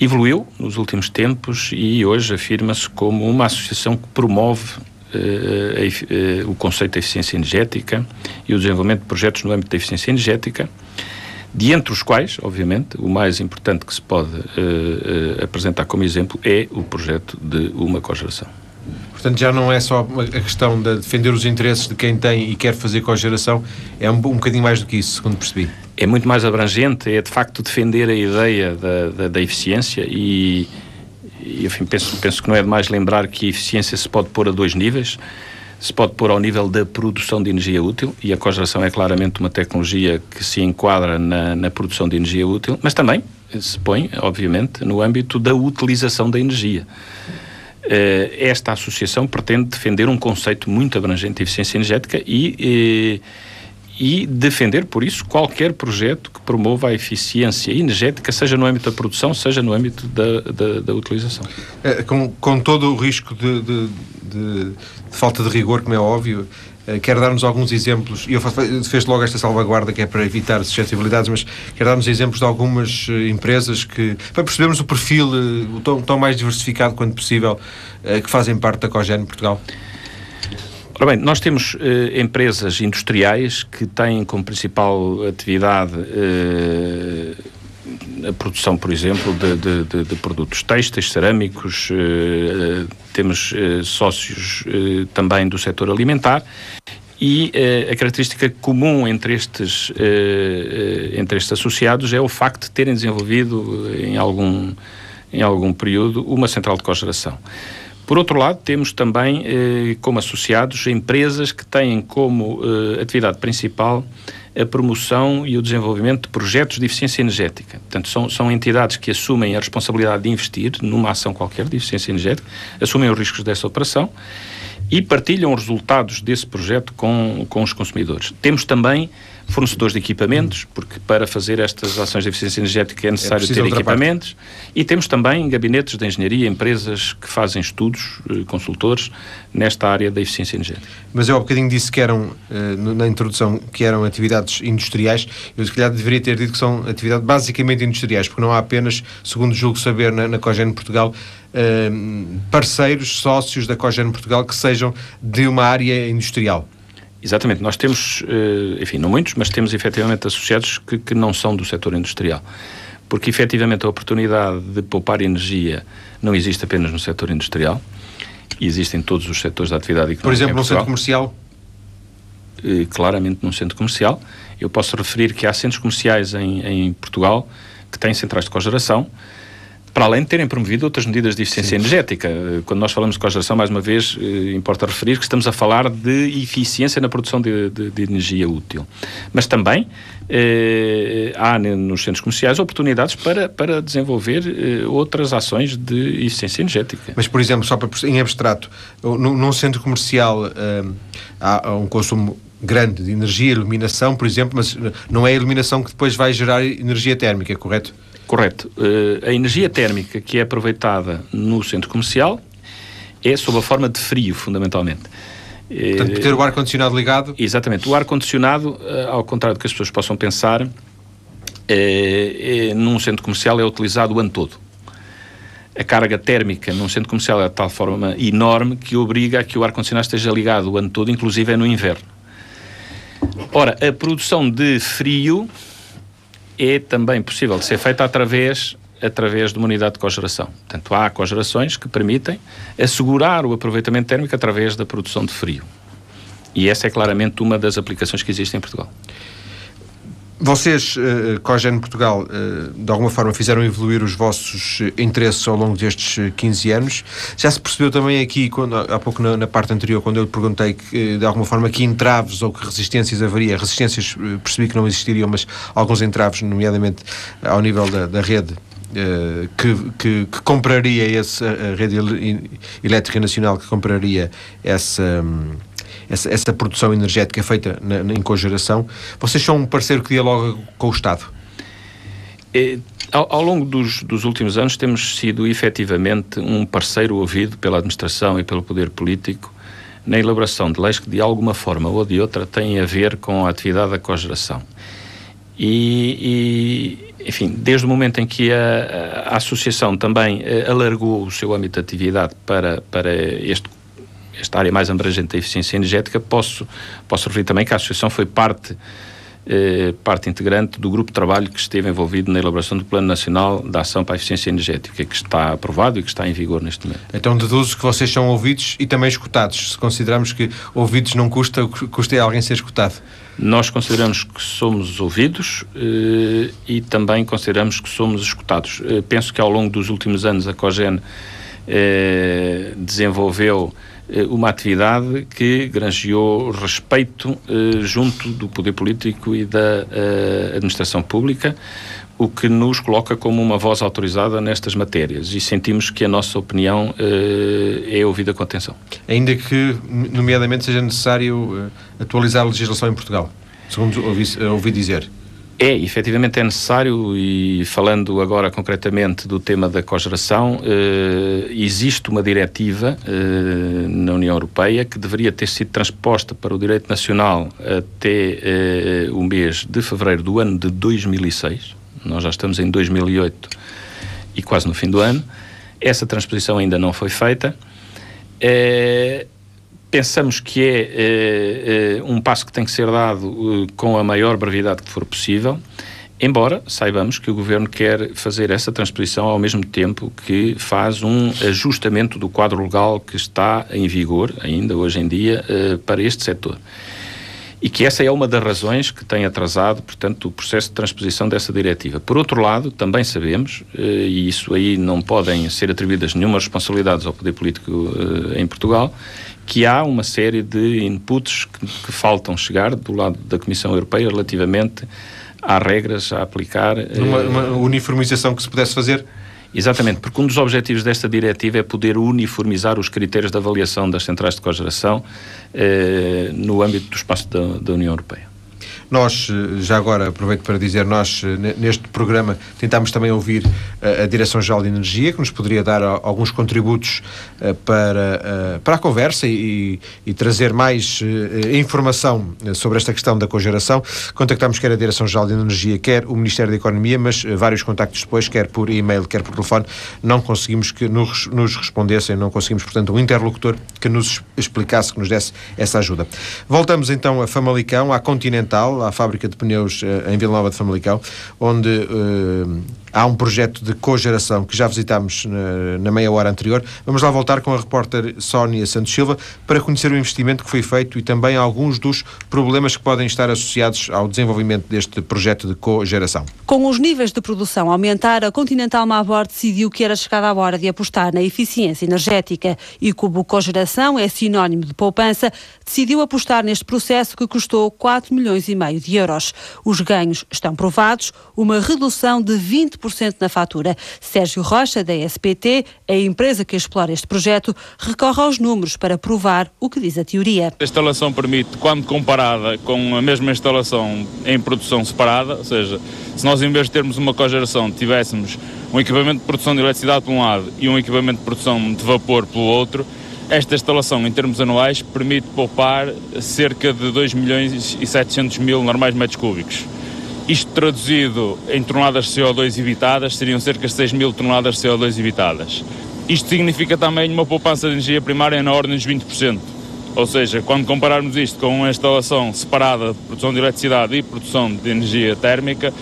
evoluiu nos últimos tempos e hoje afirma-se como uma associação que promove uh, o conceito da eficiência energética e o desenvolvimento de projetos no âmbito da eficiência energética, de entre os quais, obviamente, o mais importante que se pode uh, apresentar como exemplo é o projeto de uma cogeração. Portanto, já não é só a questão de defender os interesses de quem tem e quer fazer cogeração, é um, um bocadinho mais do que isso, segundo percebi é muito mais abrangente, é de facto defender a ideia da, da, da eficiência e, e enfim, penso, penso que não é demais lembrar que a eficiência se pode pôr a dois níveis. Se pode pôr ao nível da produção de energia útil, e a cogeração é claramente uma tecnologia que se enquadra na, na produção de energia útil, mas também se põe, obviamente, no âmbito da utilização da energia. Uh, esta associação pretende defender um conceito muito abrangente de eficiência energética e, uh, e defender, por isso, qualquer projeto que promova a eficiência energética, seja no âmbito da produção, seja no âmbito da, da, da utilização. É, com, com, todo o risco de, de, de, de, falta de rigor, como é óbvio, é, quer dar-nos alguns exemplos, e eu fez logo esta salvaguarda que é para evitar suscetibilidades, mas quer dar-nos exemplos de algumas uh, empresas que, para percebermos o perfil uh, o tão, mais diversificado quanto possível, uh, que fazem parte da COGEN Portugal? Ora bem, nós temos eh, empresas industriais que têm como principal atividade eh, a produção, por exemplo, de, de, de, de produtos têxteis, cerâmicos, eh, temos eh, sócios eh, também do setor alimentar e eh, a característica comum entre estes, entre estes associados é o facto de terem desenvolvido em algum, em algum período uma central de cogeração. Por outro lado, temos também, eh, como associados, empresas que têm como eh, atividade principal a promoção e o desenvolvimento de projetos de eficiência energética. Portanto, são, são entidades que assumem a responsabilidade de investir numa ação qualquer de eficiência energética, assumem os riscos dessa operação e partilham os resultados desse projeto com, com os consumidores. Temos também fornecedores de equipamentos, porque para fazer estas ações de eficiência energética é necessário é ter equipamentos, parte. e temos também gabinetes de engenharia, empresas que fazem estudos, eh, consultores, nesta área da eficiência energética. Mas eu há bocadinho disse que eram, eh, na introdução, que eram atividades industriais, eu se calhar deveria ter dito que são atividades basicamente industriais, porque não há apenas, segundo julgo saber, na, na Cogen Portugal, eh, parceiros, sócios da Cogen Portugal que sejam de uma área industrial. Exatamente, nós temos, eh, enfim, não muitos, mas temos efetivamente associados que, que não são do setor industrial. Porque efetivamente a oportunidade de poupar energia não existe apenas no setor industrial, existe em todos os setores da atividade económica. Por exemplo, num centro comercial? Eh, claramente num centro comercial. Eu posso referir que há centros comerciais em, em Portugal que têm centrais de cogeração, para além de terem promovido outras medidas de eficiência Sim. energética. Quando nós falamos de cogeração, mais uma vez, eh, importa referir que estamos a falar de eficiência na produção de, de, de energia útil. Mas também eh, há nos centros comerciais oportunidades para, para desenvolver eh, outras ações de eficiência energética. Mas, por exemplo, só para, em abstrato, num, num centro comercial eh, há um consumo grande de energia, iluminação, por exemplo, mas não é a iluminação que depois vai gerar energia térmica, correto? Correto. Uh, a energia térmica que é aproveitada no centro comercial é sob a forma de frio, fundamentalmente. Portanto, por ter o ar-condicionado ligado? Exatamente. O ar-condicionado, uh, ao contrário do que as pessoas possam pensar, é, é, num centro comercial é utilizado o ano todo. A carga térmica num centro comercial é de tal forma enorme que obriga a que o ar-condicionado esteja ligado o ano todo, inclusive é no inverno. Ora, a produção de frio é também possível de ser feita através através de uma unidade de cogeração. Portanto, há cogerações que permitem assegurar o aproveitamento térmico através da produção de frio. E essa é claramente uma das aplicações que existem em Portugal. Vocês, uh, Cogen Portugal, uh, de alguma forma fizeram evoluir os vossos interesses ao longo destes 15 anos. Já se percebeu também aqui, quando, há pouco na, na parte anterior, quando eu lhe perguntei que, de alguma forma, que entraves ou que resistências haveria. Resistências percebi que não existiriam, mas alguns entraves, nomeadamente ao nível da, da rede, que, que, que, compraria esse, a rede elétrica nacional que compraria essa, um, essa, essa produção energética feita na, na, em cogeração. Vocês são um parceiro que dialoga com o Estado? É, ao, ao, longo dos, dos, últimos anos temos sido efetivamente um parceiro ouvido pela administração e pelo poder político na elaboração de leis que de alguma forma ou de outra têm a ver com a atividade da cogeração. E, e enfim, desde o momento em que a, a, a associação também eh, alargou o seu âmbito de atividade para, para este esta área mais abrangente da eficiência energética, posso, posso referir também que a Associação foi parte, eh, parte integrante do grupo de trabalho que esteve envolvido na elaboração do Plano Nacional da Ação para a Eficiência Energética, que está aprovado e que está em vigor neste momento. Então deduzo que vocês são ouvidos e também escutados, se considerarmos que ouvidos não custa, custa é alguém ser escutado. Nós consideramos que somos ouvidos eh, e também consideramos que somos escutados. Eh, penso que ao longo dos últimos anos a COGEN eh, desenvolveu uma atividade que granjeou respeito eh, junto do poder político e da eh, administração pública, o que nos coloca como uma voz autorizada nestas matérias e sentimos que a nossa opinião é ouvida com atenção. Ainda que, nomeadamente, seja necessário atualizar a legislação em Portugal. segundo ouvi, ouvi dizer. É, efetivamente é necessário, e falando agora concretamente do tema da cogeração, eh, existe uma diretiva eh, na União Europeia que deveria ter sido transposta para o direito nacional até eh, o mês de fevereiro do ano de 2006. Nós já estamos em 2008 e quase no fim do ano. Essa transposição ainda não foi feita. É, pensamos que é, é, é, um passo que tem que ser dado uh, com a maior brevidade que for possível, embora saibamos que o Governo quer fazer essa transposição ao mesmo tempo que faz um ajustamento do quadro legal que está em vigor, ainda hoje em dia, para este setor. E que essa é uma das razões que tem atrasado, portanto, o processo de transposição dessa diretiva. Por outro lado, também sabemos, e isso aí não podem ser atribuídas nenhuma responsabilidades ao poder político em Portugal, que há uma série de inputs que, que, faltam chegar do lado da Comissão Europeia relativamente às regras a aplicar. Uma, uma uniformização que se pudesse fazer? Exatamente, porque um dos objetivos desta diretiva é poder uniformizar os critérios de avaliação das centrais de cogeração eh, no âmbito do espaço da, da União Europeia. Nós, eh, já agora aproveito para dizer, nós eh, neste programa tentámos também ouvir eh, a Direção-Geral de Energia, que nos poderia dar alguns contributos para, para a conversa e, e trazer mais informação sobre esta questão da cogeração. Contactámos quer a Direção-Geral de Energia, quer o Ministério da Economia, mas vários contactos depois, quer por e-mail, quer por telefone, não conseguimos que nos, nos respondessem, não conseguimos, portanto, um interlocutor que nos explicasse, que nos desse essa ajuda. Voltamos então a Famalicão, à Continental, à fábrica de pneus uh, em Vila Nova de Famalicão, onde uh, há um projeto de cogeração que já visitámos na, na, meia hora anterior. Vamos lá voltar com a repórter Sónia Santos Silva para conhecer o investimento que foi feito e também alguns dos problemas que podem estar associados ao desenvolvimento deste projeto de cogeração. Com os níveis de produção a aumentar, a Continental Mabor decidiu que era chegada a hora de apostar na eficiência energética e como cogeração é sinónimo de poupança, decidiu apostar neste processo que custou 4 milhões e meio de euros. Os ganhos estão provados, uma redução de 20% na fatura. Sérgio Rocha, da SPT, a empresa que explora este projeto, recorre aos números para provar o que diz a teoria. A instalação permite, quando comparada com a mesma instalação em produção separada, ou seja, se nós em vez de termos uma cogeração tivéssemos um equipamento de produção de eletricidade por um lado e um equipamento de produção de vapor pelo outro, esta instalação, em termos anuais, permite poupar cerca de 2 milhões e 700 mil normais metros cúbicos. Isto traduzido em toneladas de CO2 evitadas, seriam cerca de 6 mil toneladas de CO2 evitadas. Isto significa também uma poupança de energia primária na ordem dos 20%. Ou seja, quando compararmos isto com uma instalação separada de produção de eletricidade e produção de energia térmica,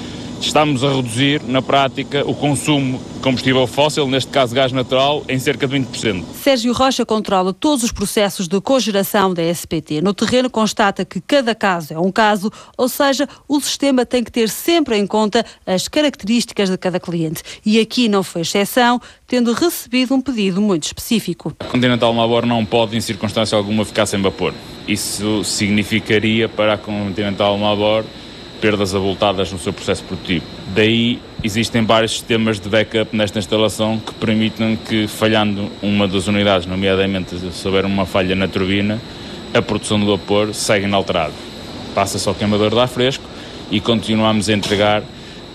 estamos a reduzir, na prática, o consumo de combustível fóssil, neste caso gás natural, em cerca de 20%. Sérgio Rocha controla todos os processos de cogeração da SPT. No terreno constata que cada caso é um caso, ou seja, o sistema tem que ter sempre em conta as características de cada cliente. E aqui não foi exceção, tendo recebido um pedido muito específico. A Continental Mabor não pode, em circunstância alguma, ficar sem vapor. Isso significaria para a Continental Mabor perdas avultadas no seu processo produtivo. Daí existem vários sistemas de backup nesta instalação que permitem que, falhando uma das unidades, nomeadamente se houver uma falha na turbina, a produção do vapor segue inalterada. Passa-se ao queimador de ar fresco e continuamos a entregar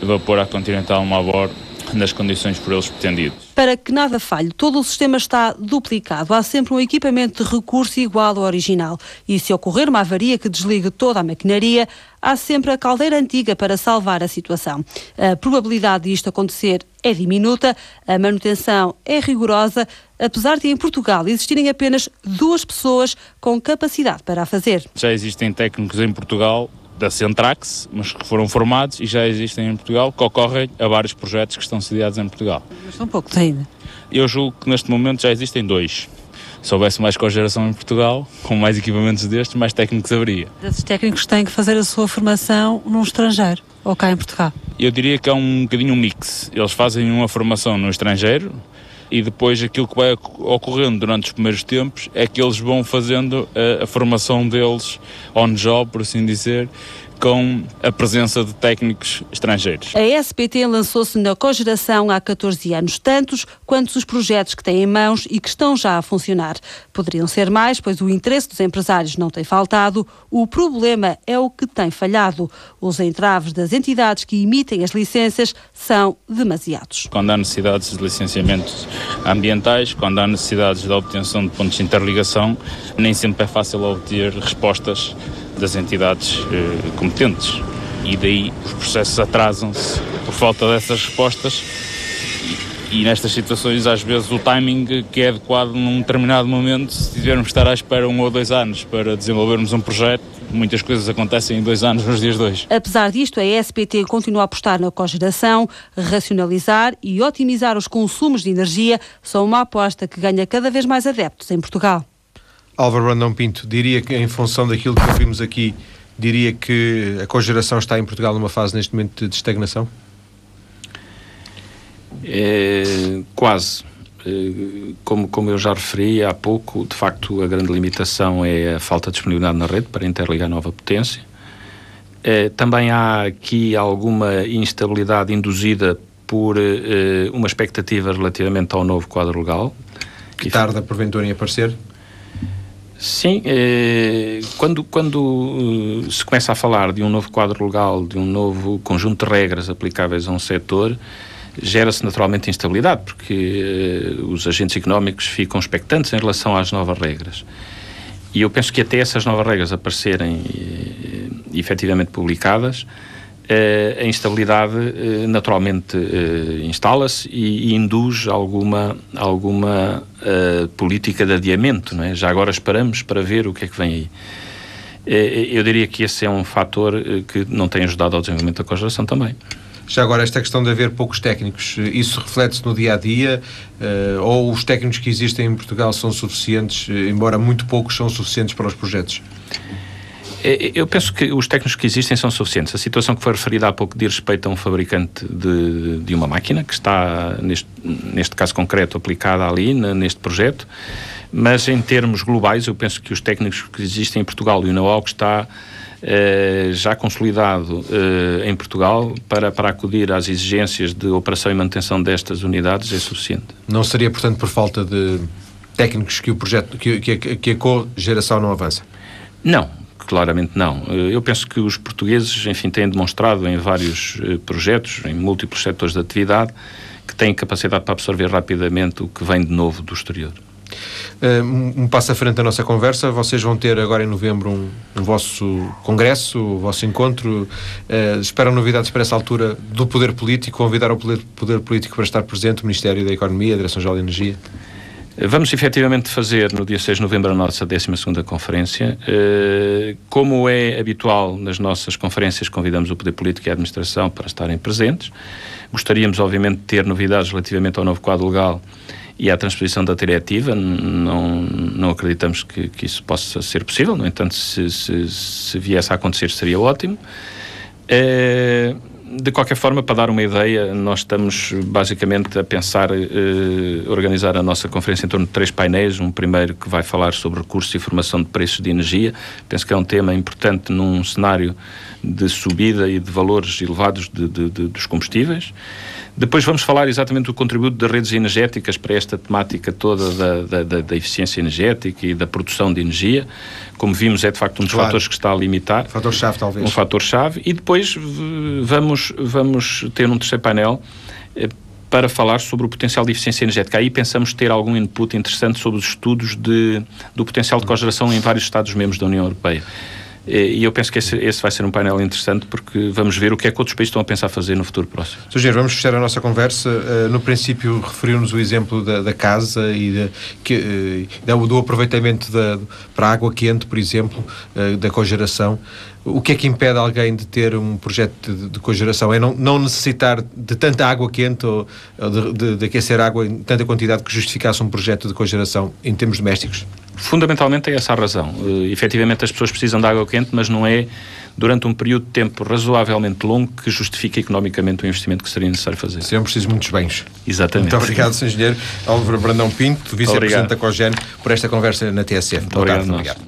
vapor à Continental Mabor nas condições por eles pretendidos. Para que nada falhe, todo o sistema está duplicado. Há sempre um equipamento de recurso igual ao original. E se ocorrer uma avaria que desligue toda a maquinaria, há sempre a caldeira antiga para salvar a situação. A probabilidade disto acontecer é diminuta, a manutenção é rigorosa, apesar de em Portugal existirem apenas duas pessoas com capacidade para a fazer. Já existem técnicos em Portugal da Centrax, mas que foram formados e já existem em Portugal, que ocorrem a vários projetos que estão sediados em Portugal. Mas são poucos ainda. Eu julgo que neste momento já existem dois. Se houvesse mais cogeração em Portugal, com mais equipamentos destes, mais técnicos haveria. Esses técnicos têm que fazer a sua formação num estrangeiro ou cá em Portugal? Eu diria que é um bocadinho um mix. Eles fazem uma formação no estrangeiro, e depois aquilo que vai ocorrendo durante os primeiros tempos é que eles vão fazendo a, a formação deles on job, por assim dizer, com a presença de técnicos estrangeiros. A SPT lançou-se na cogeração há 14 anos, tantos quantos os projetos que têm em mãos e que estão já a funcionar. Poderiam ser mais, pois o interesse dos empresários não tem faltado, o problema é o que tem falhado. Os entraves das entidades que emitem as licenças são demasiados. Quando há necessidades de licenciamentos ambientais, quando há necessidades de obtenção de pontos de interligação, nem sempre é fácil obter respostas das entidades eh, competentes. E daí os processos atrasam-se por falta dessas respostas. E, e nestas situações, às vezes, o timing que é adequado num determinado momento, se tivermos que estar à espera um ou dois anos para desenvolvermos um projeto, muitas coisas acontecem em dois anos nos dias dois. Apesar disto, a SPT continua a apostar na cogeração, racionalizar e otimizar os consumos de energia são uma aposta que ganha cada vez mais adeptos em Portugal. Álvaro Brandão Pinto, diria que em função daquilo que ouvimos aqui, diria que a cogeração está em Portugal numa fase neste momento de estagnação? É, quase. É, como, como eu já referi há pouco, de facto, a grande limitação é a falta de disponibilidade na rede para interligar nova potência. É, também há aqui alguma instabilidade induzida por é, uma expectativa relativamente ao novo quadro legal. Que tarda, porventura, em aparecer? Sim, eh, quando, quando eh, se começa a falar de um novo quadro legal, de um novo conjunto de regras aplicáveis a um setor, gera-se naturalmente instabilidade, porque eh, os agentes económicos ficam expectantes em relação às novas regras. E eu penso que até essas novas regras aparecerem eh, efetivamente publicadas, a instabilidade naturalmente instala-se e, induz alguma, alguma política de adiamento. Não é? Já agora esperamos para ver o que é que vem aí. Eu diria que esse é um fator que não tem ajudado ao desenvolvimento da cogeração também. Já agora, esta questão de haver poucos técnicos, isso reflete-se no dia a dia? ou os técnicos que existem em Portugal são suficientes, embora muito poucos, são suficientes para os projetos? É, eu penso que os técnicos que existem são suficientes. A situação que foi referida há pouco diz respeito a um fabricante de, de uma máquina, que está, neste, neste caso concreto, aplicada ali, neste projeto, mas em termos globais, eu penso que os técnicos que existem em Portugal e o know-how que está eh, já consolidado eh, em Portugal para, para acudir às exigências de operação e manutenção destas unidades é suficiente. Não seria, portanto, por falta de técnicos que o projeto, que, que, que a co-geração não avança? Não, claramente não. Eh, eu penso que os portugueses, enfim, têm demonstrado em vários eh, projetos, em múltiplos setores de atividade, que têm capacidade para absorver rapidamente o que vem de novo do exterior. Uh, um passo à frente da nossa conversa, vocês vão ter agora em novembro um, um vosso congresso, o vosso encontro. Uh, esperam novidades para essa altura do poder político, convidar o poder, poder político para estar presente, o Ministério da Economia, a Direção-Geral de Energia? Vamos efetivamente fazer no dia 6 de novembro a nossa 12 conferência. Eh, como é habitual nas nossas conferências, convidamos o Poder Político e a Administração para estarem presentes. Gostaríamos, obviamente, de ter novidades relativamente ao novo quadro legal e à transposição da diretiva. Não, não acreditamos que, que isso possa ser possível, no entanto, se, se, se viesse a acontecer, seria ótimo. É, de qualquer forma, para dar uma ideia, nós estamos basicamente a pensar eh, organizar a nossa conferência em torno de três painéis. Um primeiro que vai falar sobre recursos e formação de preços de energia. Penso que é um tema importante num cenário de subida e de valores elevados de, de, de, dos combustíveis. Depois vamos falar exatamente do contributo das redes energéticas para esta temática toda da, da, da eficiência energética e da produção de energia. Como vimos, é de facto um dos claro. fatores que está a limitar. Um fator-chave, talvez. Um fator-chave. E depois vamos, vamos ter um terceiro painel eh, para falar sobre o potencial de eficiência energética. Aí pensamos ter algum input interessante sobre os estudos de, do potencial de cogeração em vários Estados-membros da União Europeia. E eu penso que esse, esse, vai ser um painel interessante porque vamos ver o que é que outros países estão a pensar fazer no futuro próximo. Sr. vamos fechar a nossa conversa. Uh, no princípio, referiu-nos o exemplo da, da casa e de, que, uh, do aproveitamento da, para água quente, por exemplo, uh, da cogeração. O que é que impede alguém de ter um projeto de, de cogeração? É não, não, necessitar de tanta água quente ou, ou de, de, de aquecer água em tanta quantidade que justificasse um projeto de cogeração em termos domésticos? Fundamentalmente é essa a razão. Uh, efetivamente as pessoas precisam de água quente, mas não é durante um período de tempo razoavelmente longo que justifica economicamente o investimento que seria necessário fazer. Seriam precisos muitos bens. Exatamente. Muito obrigado, Sr. Engenheiro Álvaro Brandão Pinto, Vice-Presidente da COGEN, por esta conversa na TSF. Muito obrigado. Tarde, obrigado.